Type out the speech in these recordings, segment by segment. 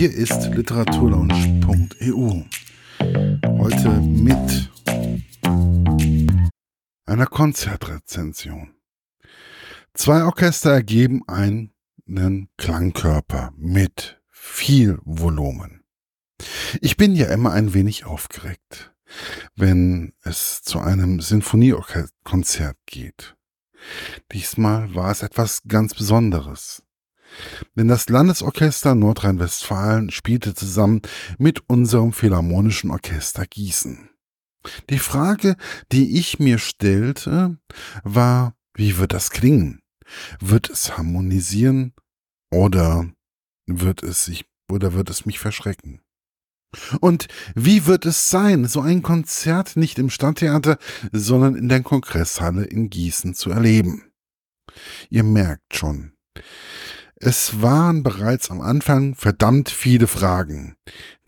Hier ist literaturlaunch.eu. Heute mit einer Konzertrezension. Zwei Orchester ergeben einen Klangkörper mit viel Volumen. Ich bin ja immer ein wenig aufgeregt, wenn es zu einem Sinfoniekonzert geht. Diesmal war es etwas ganz Besonderes. Denn das Landesorchester Nordrhein-Westfalen spielte zusammen mit unserem Philharmonischen Orchester Gießen. Die Frage, die ich mir stellte, war, wie wird das klingen? Wird es harmonisieren oder wird es sich oder wird es mich verschrecken? Und wie wird es sein, so ein Konzert nicht im Stadttheater, sondern in der Kongresshalle in Gießen zu erleben? Ihr merkt schon, es waren bereits am Anfang verdammt viele Fragen,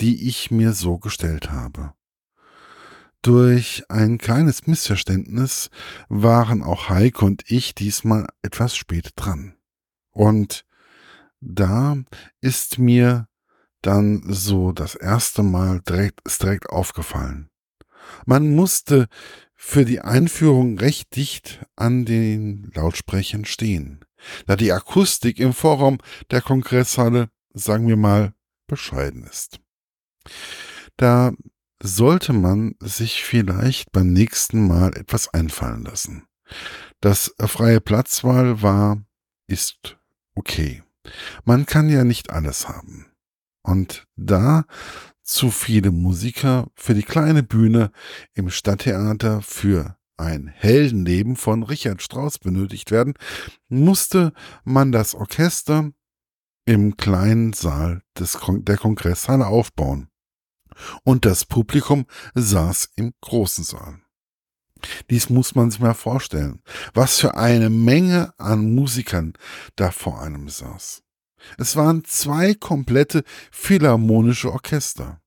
die ich mir so gestellt habe. Durch ein kleines Missverständnis waren auch Heike und ich diesmal etwas spät dran. Und da ist mir dann so das erste Mal direkt, ist direkt aufgefallen. Man musste für die Einführung recht dicht an den Lautsprechern stehen da die Akustik im Vorraum der Kongresshalle, sagen wir mal, bescheiden ist. Da sollte man sich vielleicht beim nächsten Mal etwas einfallen lassen. Das freie Platzwahl war, ist okay. Man kann ja nicht alles haben. Und da zu viele Musiker für die kleine Bühne im Stadttheater für ein Heldenleben von Richard Strauss benötigt werden, musste man das Orchester im kleinen Saal des Kon der Kongresshalle aufbauen. Und das Publikum saß im großen Saal. Dies muss man sich mal vorstellen, was für eine Menge an Musikern da vor einem saß. Es waren zwei komplette philharmonische Orchester.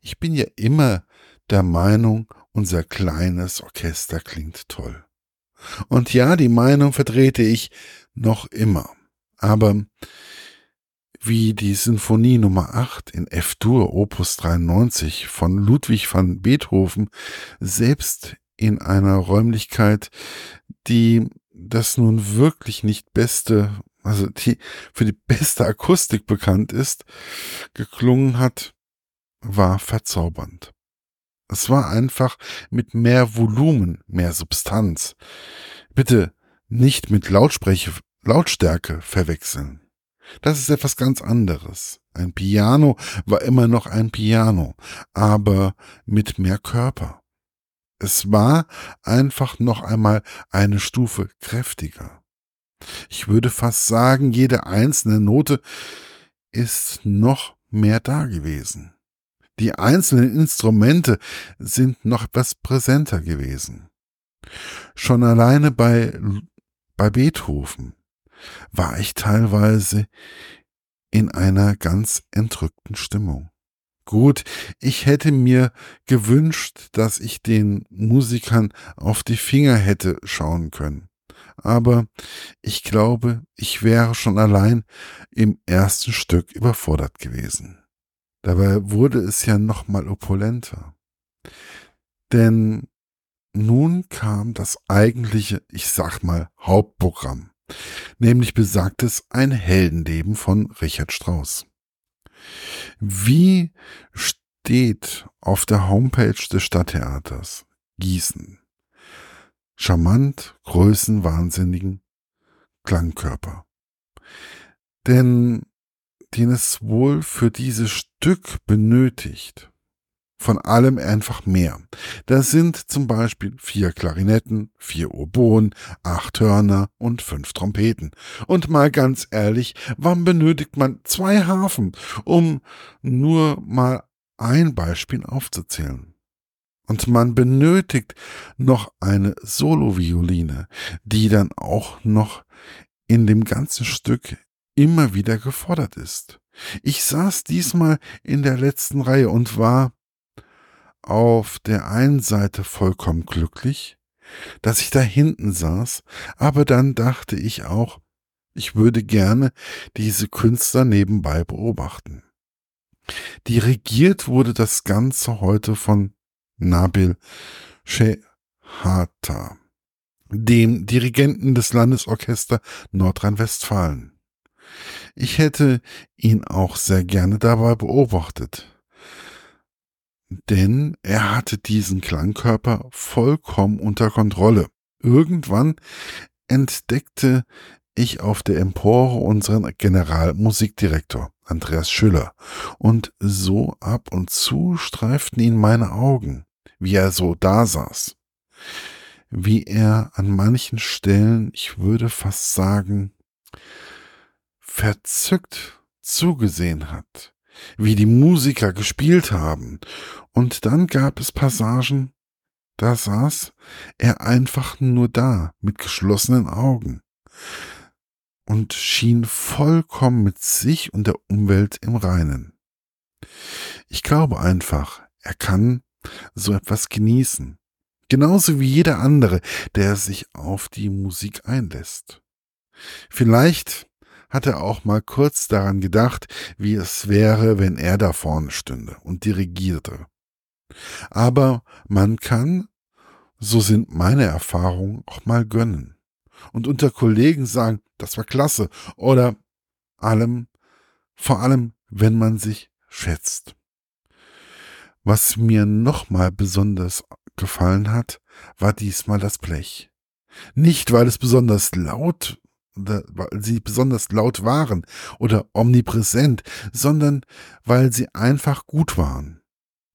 Ich bin ja immer der Meinung, unser kleines Orchester klingt toll. Und ja, die Meinung vertrete ich noch immer. Aber wie die Sinfonie Nummer 8 in F-Dur Opus 93 von Ludwig van Beethoven selbst in einer Räumlichkeit, die das nun wirklich nicht beste, also die für die beste Akustik bekannt ist, geklungen hat, war verzaubernd. Es war einfach mit mehr Volumen, mehr Substanz. Bitte nicht mit Lautspreche, Lautstärke verwechseln. Das ist etwas ganz anderes. Ein Piano war immer noch ein Piano, aber mit mehr Körper. Es war einfach noch einmal eine Stufe kräftiger. Ich würde fast sagen, jede einzelne Note ist noch mehr da gewesen. Die einzelnen Instrumente sind noch etwas präsenter gewesen. Schon alleine bei, bei Beethoven war ich teilweise in einer ganz entrückten Stimmung. Gut, ich hätte mir gewünscht, dass ich den Musikern auf die Finger hätte schauen können. Aber ich glaube, ich wäre schon allein im ersten Stück überfordert gewesen. Dabei wurde es ja noch mal opulenter. Denn nun kam das eigentliche, ich sag mal, Hauptprogramm, nämlich besagtes Ein Heldenleben von Richard Strauss. Wie steht auf der Homepage des Stadttheaters Gießen? Charmant, größenwahnsinnigen Klangkörper. Denn den es wohl für dieses Stück benötigt. Von allem einfach mehr. Das sind zum Beispiel vier Klarinetten, vier Oboen, acht Hörner und fünf Trompeten. Und mal ganz ehrlich, wann benötigt man zwei Harfen, um nur mal ein Beispiel aufzuzählen? Und man benötigt noch eine Solovioline, die dann auch noch in dem ganzen Stück immer wieder gefordert ist. Ich saß diesmal in der letzten Reihe und war auf der einen Seite vollkommen glücklich, dass ich da hinten saß, aber dann dachte ich auch, ich würde gerne diese Künstler nebenbei beobachten. Dirigiert wurde das Ganze heute von Nabil Shehata, dem Dirigenten des Landesorchester Nordrhein-Westfalen. Ich hätte ihn auch sehr gerne dabei beobachtet, denn er hatte diesen Klangkörper vollkommen unter Kontrolle. Irgendwann entdeckte ich auf der Empore unseren Generalmusikdirektor, Andreas Schüller, und so ab und zu streiften ihn meine Augen, wie er so da saß, wie er an manchen Stellen, ich würde fast sagen, verzückt zugesehen hat, wie die Musiker gespielt haben, und dann gab es Passagen, da saß er einfach nur da mit geschlossenen Augen und schien vollkommen mit sich und der Umwelt im Reinen. Ich glaube einfach, er kann so etwas genießen. Genauso wie jeder andere, der sich auf die Musik einlässt. Vielleicht hat er auch mal kurz daran gedacht, wie es wäre, wenn er da vorne stünde und dirigierte. Aber man kann, so sind meine Erfahrungen, auch mal gönnen und unter Kollegen sagen, das war klasse oder allem, vor allem, wenn man sich schätzt. Was mir nochmal besonders gefallen hat, war diesmal das Blech. Nicht, weil es besonders laut, weil sie besonders laut waren oder omnipräsent, sondern weil sie einfach gut waren.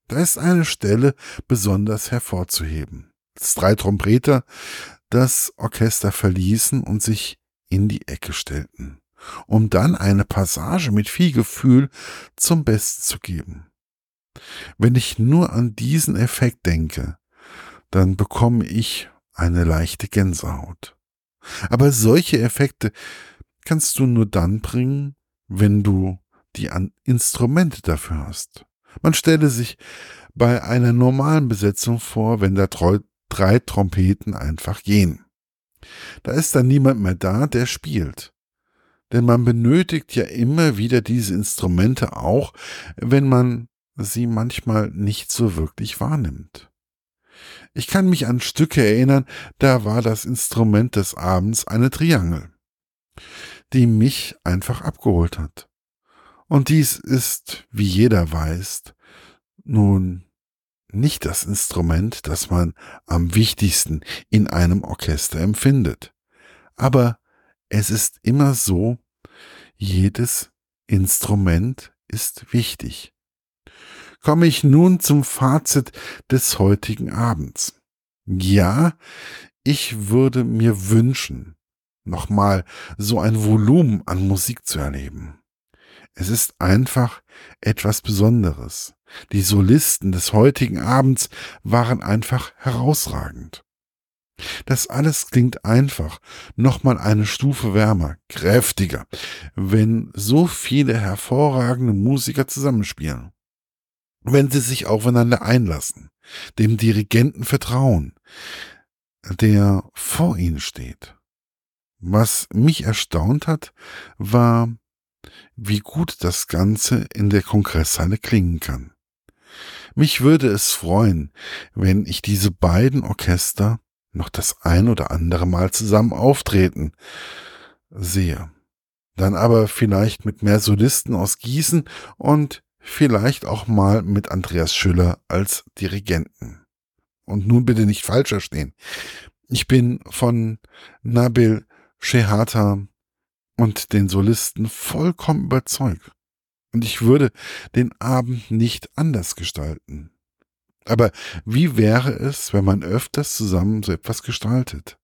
Da ist eine Stelle besonders hervorzuheben. Das drei Trompeter das Orchester verließen und sich in die Ecke stellten, um dann eine Passage mit viel Gefühl zum Besten zu geben. Wenn ich nur an diesen Effekt denke, dann bekomme ich eine leichte Gänsehaut. Aber solche Effekte kannst du nur dann bringen, wenn du die Instrumente dafür hast. Man stelle sich bei einer normalen Besetzung vor, wenn der drei Trompeten einfach gehen. Da ist dann niemand mehr da, der spielt. Denn man benötigt ja immer wieder diese Instrumente auch, wenn man sie manchmal nicht so wirklich wahrnimmt. Ich kann mich an Stücke erinnern, da war das Instrument des Abends eine Triangel, die mich einfach abgeholt hat. Und dies ist, wie jeder weiß, nun nicht das Instrument, das man am wichtigsten in einem Orchester empfindet. Aber es ist immer so, jedes Instrument ist wichtig. Komme ich nun zum Fazit des heutigen Abends. Ja, ich würde mir wünschen, nochmal so ein Volumen an Musik zu erleben. Es ist einfach etwas Besonderes. Die Solisten des heutigen Abends waren einfach herausragend. Das alles klingt einfach, nochmal eine Stufe wärmer, kräftiger, wenn so viele hervorragende Musiker zusammenspielen. Wenn sie sich aufeinander einlassen, dem Dirigenten vertrauen, der vor ihnen steht. Was mich erstaunt hat, war, wie gut das Ganze in der Kongresshalle klingen kann. Mich würde es freuen, wenn ich diese beiden Orchester noch das ein oder andere Mal zusammen auftreten sehe. Dann aber vielleicht mit mehr Solisten aus Gießen und vielleicht auch mal mit Andreas Schüller als Dirigenten. Und nun bitte nicht falsch verstehen. Ich bin von Nabil Shehata und den Solisten vollkommen überzeugt. Und ich würde den Abend nicht anders gestalten. Aber wie wäre es, wenn man öfters zusammen so etwas gestaltet?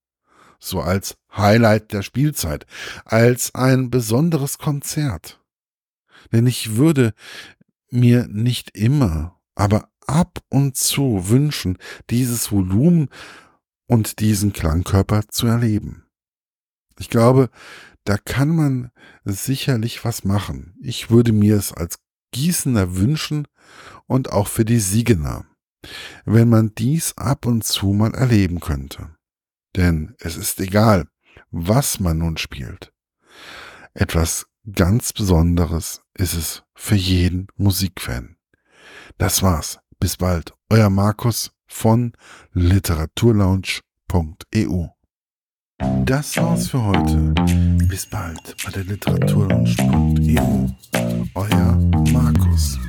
So als Highlight der Spielzeit, als ein besonderes Konzert. Denn ich würde mir nicht immer, aber ab und zu wünschen, dieses Volumen und diesen Klangkörper zu erleben. Ich glaube, da kann man sicherlich was machen. Ich würde mir es als Gießener wünschen und auch für die Siegener, wenn man dies ab und zu mal erleben könnte. Denn es ist egal, was man nun spielt. Etwas ganz Besonderes ist es für jeden Musikfan. Das war's. Bis bald. Euer Markus von literaturlaunch.eu. Das war's für heute. Bis bald bei der literaturlaunch.eu. Euer Markus.